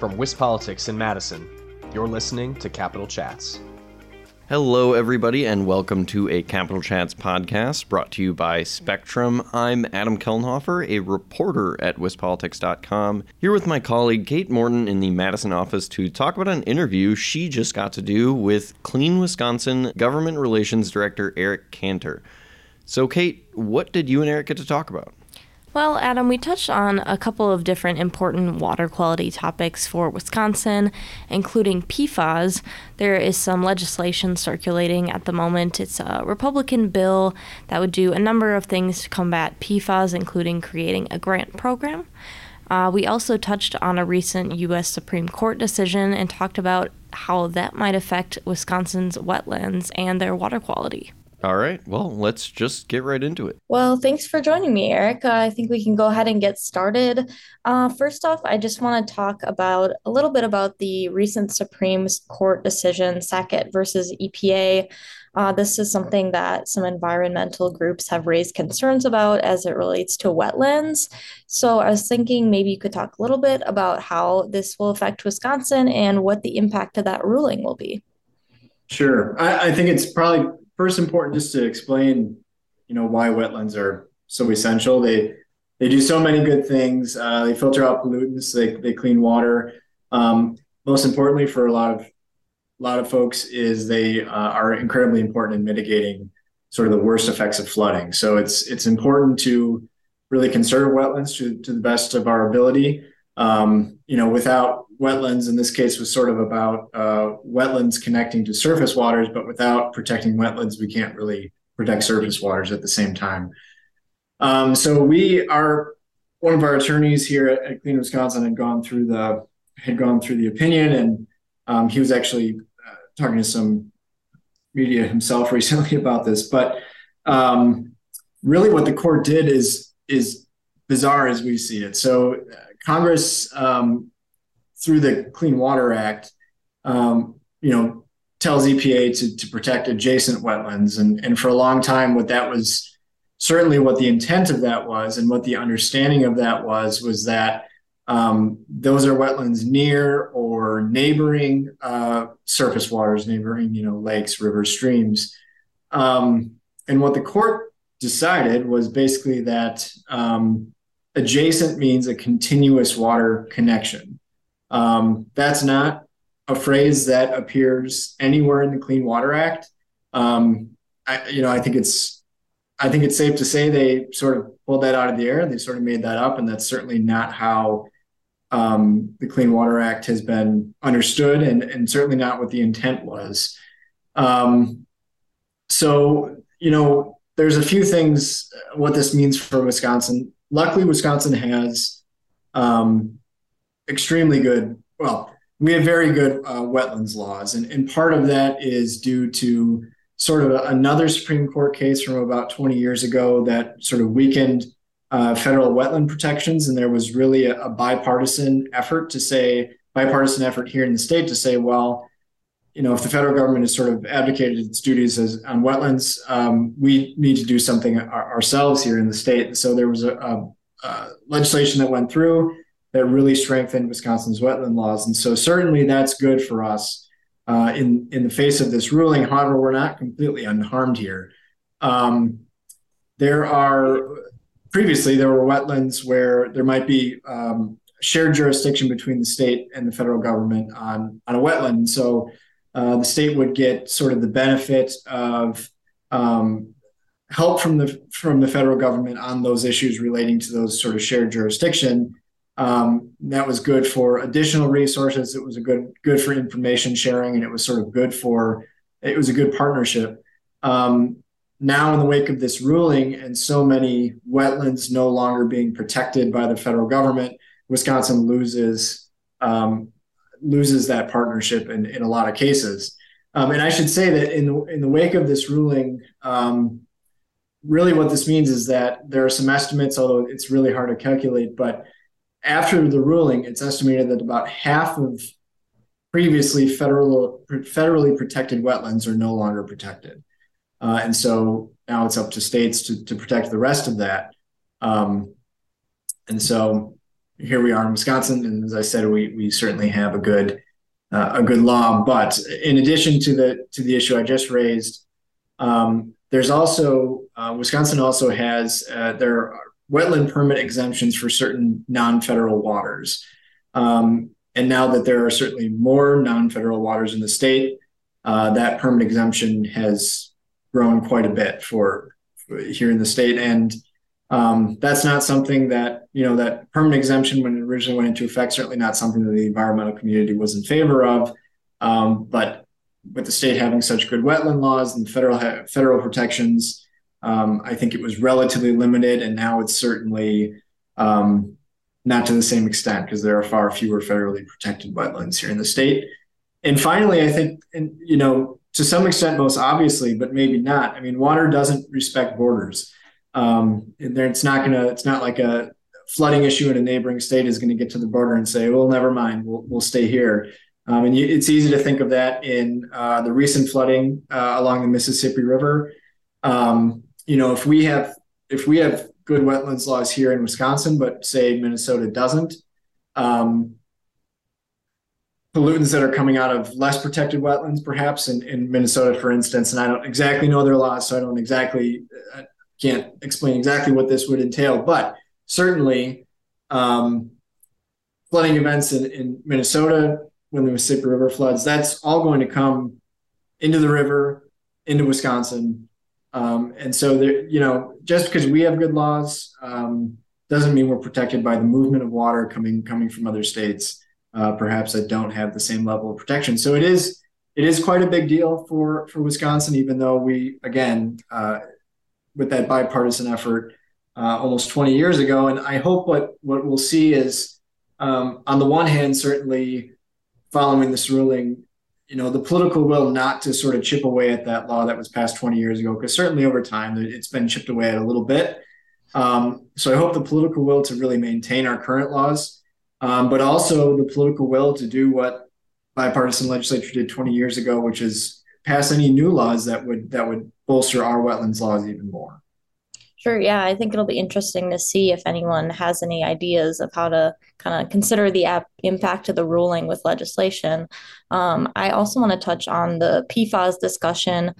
From WisPolitics in Madison, you're listening to Capitol Chats. Hello, everybody, and welcome to a Capitol Chats podcast brought to you by Spectrum. I'm Adam Kellenhofer, a reporter at WisPolitics.com, here with my colleague Kate Morton in the Madison office to talk about an interview she just got to do with Clean Wisconsin Government Relations Director Erik Kanter. So, Kate, what did you and Erik get to talk about? Well, Adam, we touched on a couple of different important water quality topics for Wisconsin, including PFAS. There is some legislation circulating at the moment. It's a Republican bill that would do a number of things to combat PFAS, including creating a grant program. Uh, we also touched on a recent U.S. Supreme Court decision and talked about how that might affect Wisconsin's wetlands and their water quality. All right. Well, let's just get right into it. Well, thanks for joining me, Erik. Uh, I think we can go ahead and get started. Uh, first off, I just want to talk about a little bit about the recent Supreme Court decision, Sackett versus EPA. Uh, this is something that some environmental groups have raised concerns about as it relates to wetlands. So I was thinking maybe you could talk a little bit about how this will affect Wisconsin and what the impact of that ruling will be. Sure. I, I think it's probably first important just to explain, you know, why wetlands are so essential. They they do so many good things. Uh, they filter out pollutants. They they clean water. Um, most importantly, for a lot of a lot of folks, is they uh, are incredibly important in mitigating sort of the worst effects of flooding. So it's it's important to really conserve wetlands to, to the best of our ability. Um, you know, without wetlands in this case was sort of about uh, wetlands connecting to surface waters, but without protecting wetlands, we can't really protect surface waters at the same time. Um, so we are one of our attorneys here at, at, Clean Wisconsin had gone through the had gone through the opinion, and um, he was actually uh, talking to some media himself recently about this. But um, really, what the court did is is bizarre as we see it. So uh, Congress um, through the Clean Water Act, um, you know, tells EPA to, to protect adjacent wetlands. And, and for a long time, what that was certainly what the intent of that was and what the understanding of that was, was that um, those are wetlands near or neighboring uh, surface waters, neighboring, you know, lakes, rivers, streams. Um, and what the court decided was basically that um, adjacent means a continuous water connection. Um, that's not a phrase that appears anywhere in the Clean Water Act. Um, I, you know, I think it's I think it's safe to say they sort of pulled that out of the air. They sort of made that up, and that's certainly not how um, the Clean Water Act has been understood, and, and certainly not what the intent was. Um, so, you know, there's a few things uh, what this means for Wisconsin. Luckily, Wisconsin has um, extremely good. Well, we have very good uh, wetlands laws, and, and part of that is due to sort of another Supreme Court case from about 20 years ago that sort of weakened uh, federal wetland protections, and there was really a, a, bipartisan effort to say bipartisan effort here in the state to say, well, you know, if the federal government has sort of advocated its duties as on wetlands, um, we need to do something ourselves here in the state. So there was a, a, a legislation that went through that really strengthened Wisconsin's wetland laws. And so certainly that's good for us uh, in, in the face of this ruling. However, we're not completely unharmed here. Um, there are previously there were wetlands where there might be um, shared jurisdiction between the state and the federal government on, on a wetland. So uh, the state would get sort of the benefit of um, help from the from the federal government on those issues relating to those sort of shared jurisdiction um, that was good for additional resources. It was a good good for information sharing, and it was sort of good for it was a good partnership. Um, now, in the wake of this ruling, and so many wetlands no longer being protected by the federal government, Wisconsin loses um, loses that partnership in, in a lot of cases. Um, and I should say that in the in the wake of this ruling, um, really what this means is that there are some estimates, although it's really hard to calculate, but after the ruling, it's estimated that about half of previously federal federally protected wetlands are no longer protected, uh, and so now it's up to states to to protect the rest of that. Um, and so, here we are in Wisconsin, and as I said, we we certainly have a good uh, a good law. But in addition to the to the issue I just raised, um, there's also uh, Wisconsin also has uh, there wetland permit exemptions for certain non-federal waters. Um, and now that there are certainly more non-federal waters in the state, uh, that permit exemption has grown quite a bit for, for here in the state. And um, that's not something that you know that permanent exemption when it originally went into effect certainly not something that the environmental community was in favor of um, but with the state having such good wetland laws and federal federal protections um, i think it was relatively limited and now it's certainly um, not to the same extent because there are far fewer federally protected wetlands here in the state and finally i think and you know to some extent most obviously but maybe not i mean water doesn't respect borders um, there, it's not gonna. It's not like a flooding issue in a neighboring state is going to get to the border and say, "Well, never mind, we'll we'll stay here." Um, and you, it's easy to think of that in uh, the recent flooding uh, along the Mississippi River. Um, you know, if we have if we have good wetlands laws here in Wisconsin, but say Minnesota doesn't, um, pollutants that are coming out of less protected wetlands, perhaps in, in Minnesota, for instance, and I don't exactly know their laws, so I don't exactly uh, can't explain exactly what this would entail, but certainly um, flooding events in, in Minnesota when the Mississippi River floods, that's all going to come into the river, into Wisconsin. Um, and so, there, you know, just because we have good laws um, doesn't mean we're protected by the movement of water coming coming from other states, uh, perhaps that don't have the same level of protection. So it is it is quite a big deal for for Wisconsin, even though we again uh, with that bipartisan effort uh, almost 20 years ago. And I hope what what we'll see is, um, on the one hand, certainly following this ruling, you know, the political will not to sort of chip away at that law that was passed 20 years ago, because certainly over time it's been chipped away at a little bit. Um, so I hope the political will to really maintain our current laws, um, but also the political will to do what bipartisan legislature did 20 years ago, which is pass any new laws that would that would bolster our wetlands laws even more. Sure. Yeah, I think it'll be interesting to see if anyone has any ideas of how to kind of consider the impact of the ruling with legislation. Um, I also want to touch on the PFAS discussion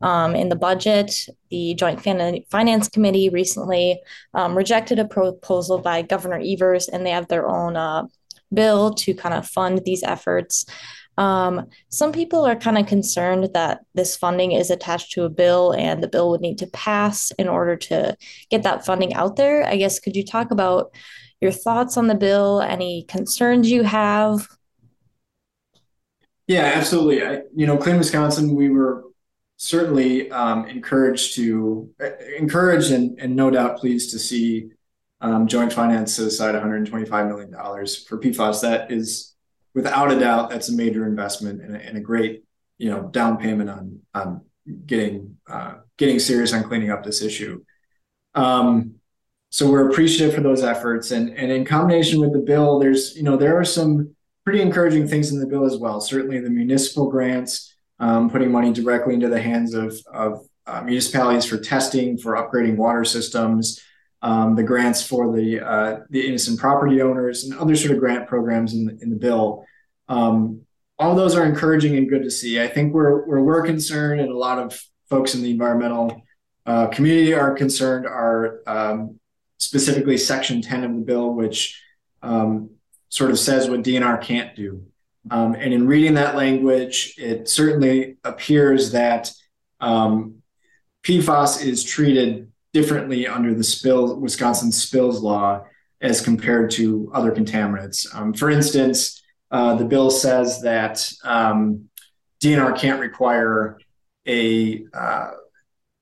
um, in the budget. The Joint fin- Finance Committee recently um, rejected a proposal by Governor Evers, and they have their own uh, bill to kind of fund these efforts. Um, some people are kind of concerned that this funding is attached to a bill and the bill would need to pass in order to get that funding out there. I guess, could you talk about your thoughts on the bill, any concerns you have? Yeah, absolutely. I, you know, Clean Wisconsin, we were certainly um, encouraged to uh, encouraged and, and no doubt pleased to see um, joint finance set aside $125 million for PFAS. That is without a doubt, that's a major investment and a, and a great, you know, down payment on on getting uh, getting serious on cleaning up this issue. Um, so we're appreciative for those efforts, and and in combination with the bill, there's you know there are some pretty encouraging things in the bill as well. Certainly the municipal grants, um, putting money directly into the hands of of uh, municipalities for testing, for upgrading water systems, um, the grants for the uh, the innocent property owners, and other sort of grant programs in the, in the bill. Um, all those are encouraging and good to see. I think where where we're concerned, and a lot of folks in the environmental uh, community are concerned, are um, specifically Section 10 of the bill, which um, sort of says what DNR can't do. Um, and in reading that language, it certainly appears that um, PFAS is treated differently under the spill Wisconsin spills law as compared to other contaminants. Um, for instance, uh, the bill says that um, DNR can't require a uh,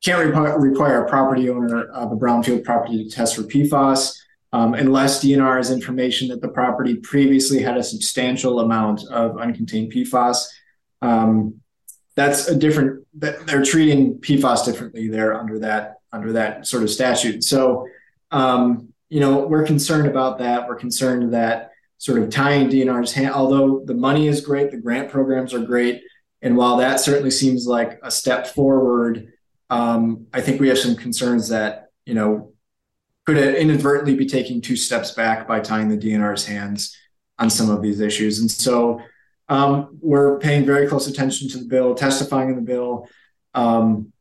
can't re- require a property owner of a brownfield property to test for PFAS um, unless DNR has information that the property previously had a substantial amount of uncontained PFAS. Um, that's a different. They're treating PFAS differently there under that under that sort of statute. So, um, you know, we're concerned about that. We're concerned that sort of tying DNR's hand, although the money is great, the grant programs are great. And while that certainly seems like a step forward, um, I think we have some concerns that, you know, could inadvertently be taking two steps back by tying the DNR's hands on some of these issues. And so um, we're paying very close attention to the bill, testifying in the bill, um,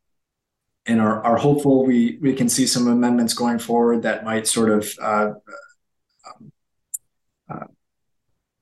and are, are hopeful we, we can see some amendments going forward that might sort of uh,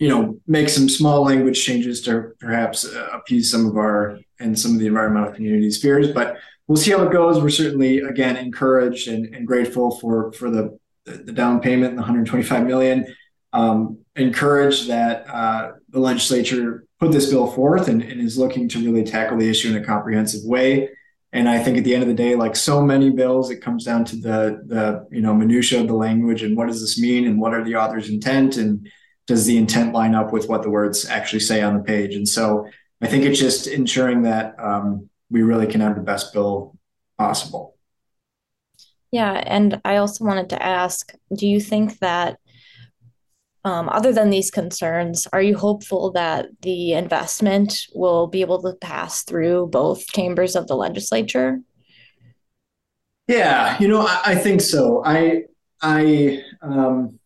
you know, make some small language changes to perhaps uh, appease some of our and some of the environmental community's fears. But we'll see how it goes. We're certainly again encouraged and, and grateful for for the the down payment, the 125 million. Um, encouraged that uh, the legislature put this bill forth and, and, is looking to really tackle the issue in a comprehensive way. And I think at the end of the day, like so many bills, it comes down to the the you know minutia of the language and what does this mean and what are the author's intent and does the intent line up with what the words actually say on the page? And so I think it's just ensuring that um, we really can have the best bill possible. Yeah, and I also wanted to ask do you think that, um, other than these concerns, are you hopeful that the investment will be able to pass through both chambers of the legislature? Yeah, you know, I, I think so. I, I, um,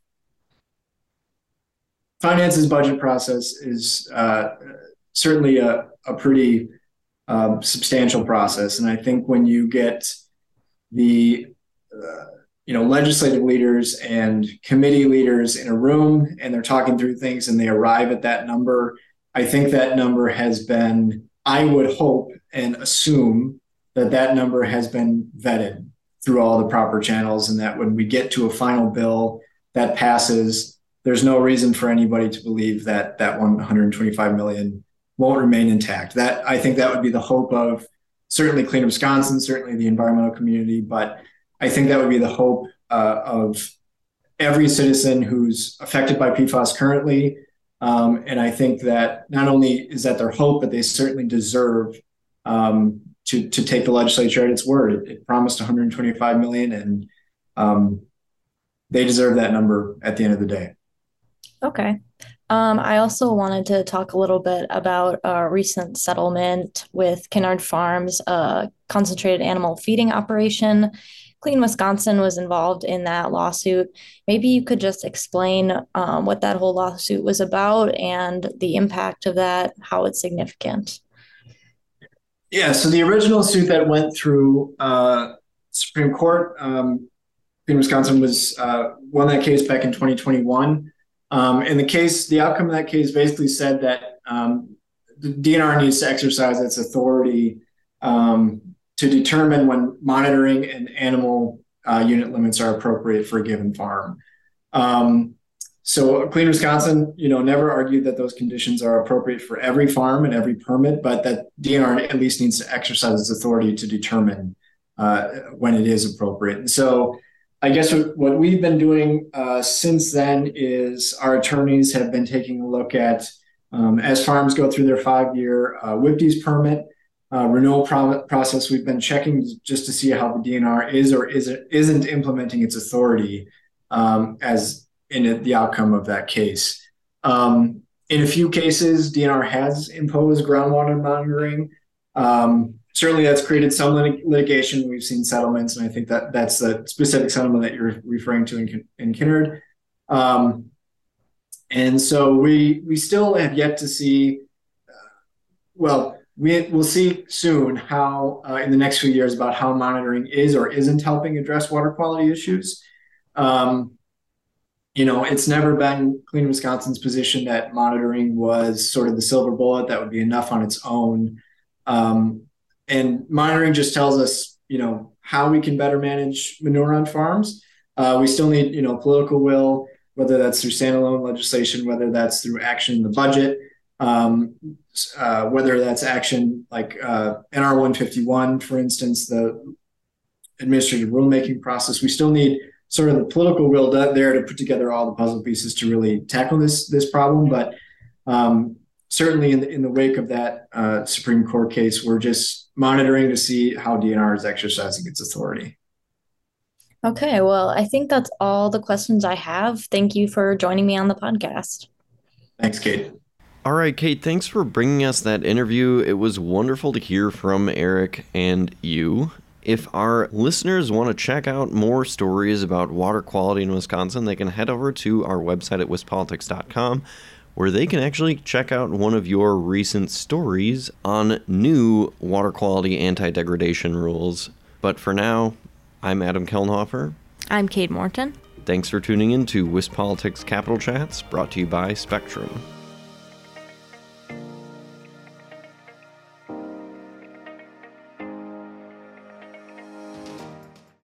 finances budget process is uh, certainly a, a pretty um, substantial process. And I think when you get the uh, you know legislative leaders and committee leaders in a room and they're talking through things and they arrive at that number, I think that number has been. I would hope and assume that that number has been vetted through all the proper channels, and that when we get to a final bill that passes, there's no reason for anybody to believe that that 125 million won't remain intact. That I think that would be the hope of certainly Clean Wisconsin, certainly the environmental community, but I think that would be the hope uh, of every citizen who's affected by PFAS currently. Um, and I think that not only is that their hope, but they certainly deserve um, to to take the legislature at its word. It, it promised 125 million, and um, they deserve that number at the end of the day. Okay. Um, I also wanted to talk a little bit about a recent settlement with Kinnard Farms, a concentrated animal feeding operation. Clean Wisconsin was involved in that lawsuit. Maybe you could just explain um, what that whole lawsuit was about and the impact of that, how it's significant. Yeah, so the original suit that went through uh, Supreme Court, um, Clean Wisconsin was uh, won that case back in 2021. Um, and the case, the outcome of that case basically said that um, the DNR needs to exercise its authority um, to determine when monitoring and animal uh, unit limits are appropriate for a given farm. Um, so Clean Wisconsin, you know, never argued that those conditions are appropriate for every farm and every permit, but that DNR at least needs to exercise its authority to determine uh, when it is appropriate. And so I guess what we've been doing uh, since then is our attorneys have been taking a look at um, as farms go through their five-year uh, WPDES permit uh, renewal pro- process. We've been checking just to see how the DNR is or isn't isn't implementing its authority um, as in the outcome of that case. Um, in a few cases, DNR has imposed groundwater monitoring. Um, certainly that's created some lit- litigation. We've seen settlements, and I think that that's the specific settlement that you're referring to in, in Kinnard. Um, and so we we still have yet to see. Uh, well, we will see soon how uh, in the next few years about how monitoring is or isn't helping address water quality issues. Um, you know, it's never been Clean Wisconsin's position that monitoring was sort of the silver bullet that would be enough on its own. Um, and monitoring just tells us, you know, how we can better manage manure on farms. Uh, we still need, you know, political will, whether that's through standalone legislation, whether that's through action in the budget, um, uh, whether that's action like uh, NR 151, for instance, the administrative rulemaking process. We still need sort of the political will there to put together all the puzzle pieces to really tackle this this problem. But um, certainly in the, in the wake of that uh, Supreme Court case, we're just monitoring to see how DNR is exercising its authority. Okay, well, I think that's all the questions I have. Thank you for joining me on the podcast. Thanks, Kate. All right, Kate, thanks for bringing us that interview. It was wonderful to hear from Erik and you. If our listeners want to check out more stories about water quality in Wisconsin, they can head over to our website at wispolitics.com where they can actually check out one of your recent stories on new water quality anti degradation rules. But for now, I'm Adam Kelnhofer. I'm Kate Morton. Thanks for tuning in to WisPolitics Capitol Chats, brought to you by Spectrum.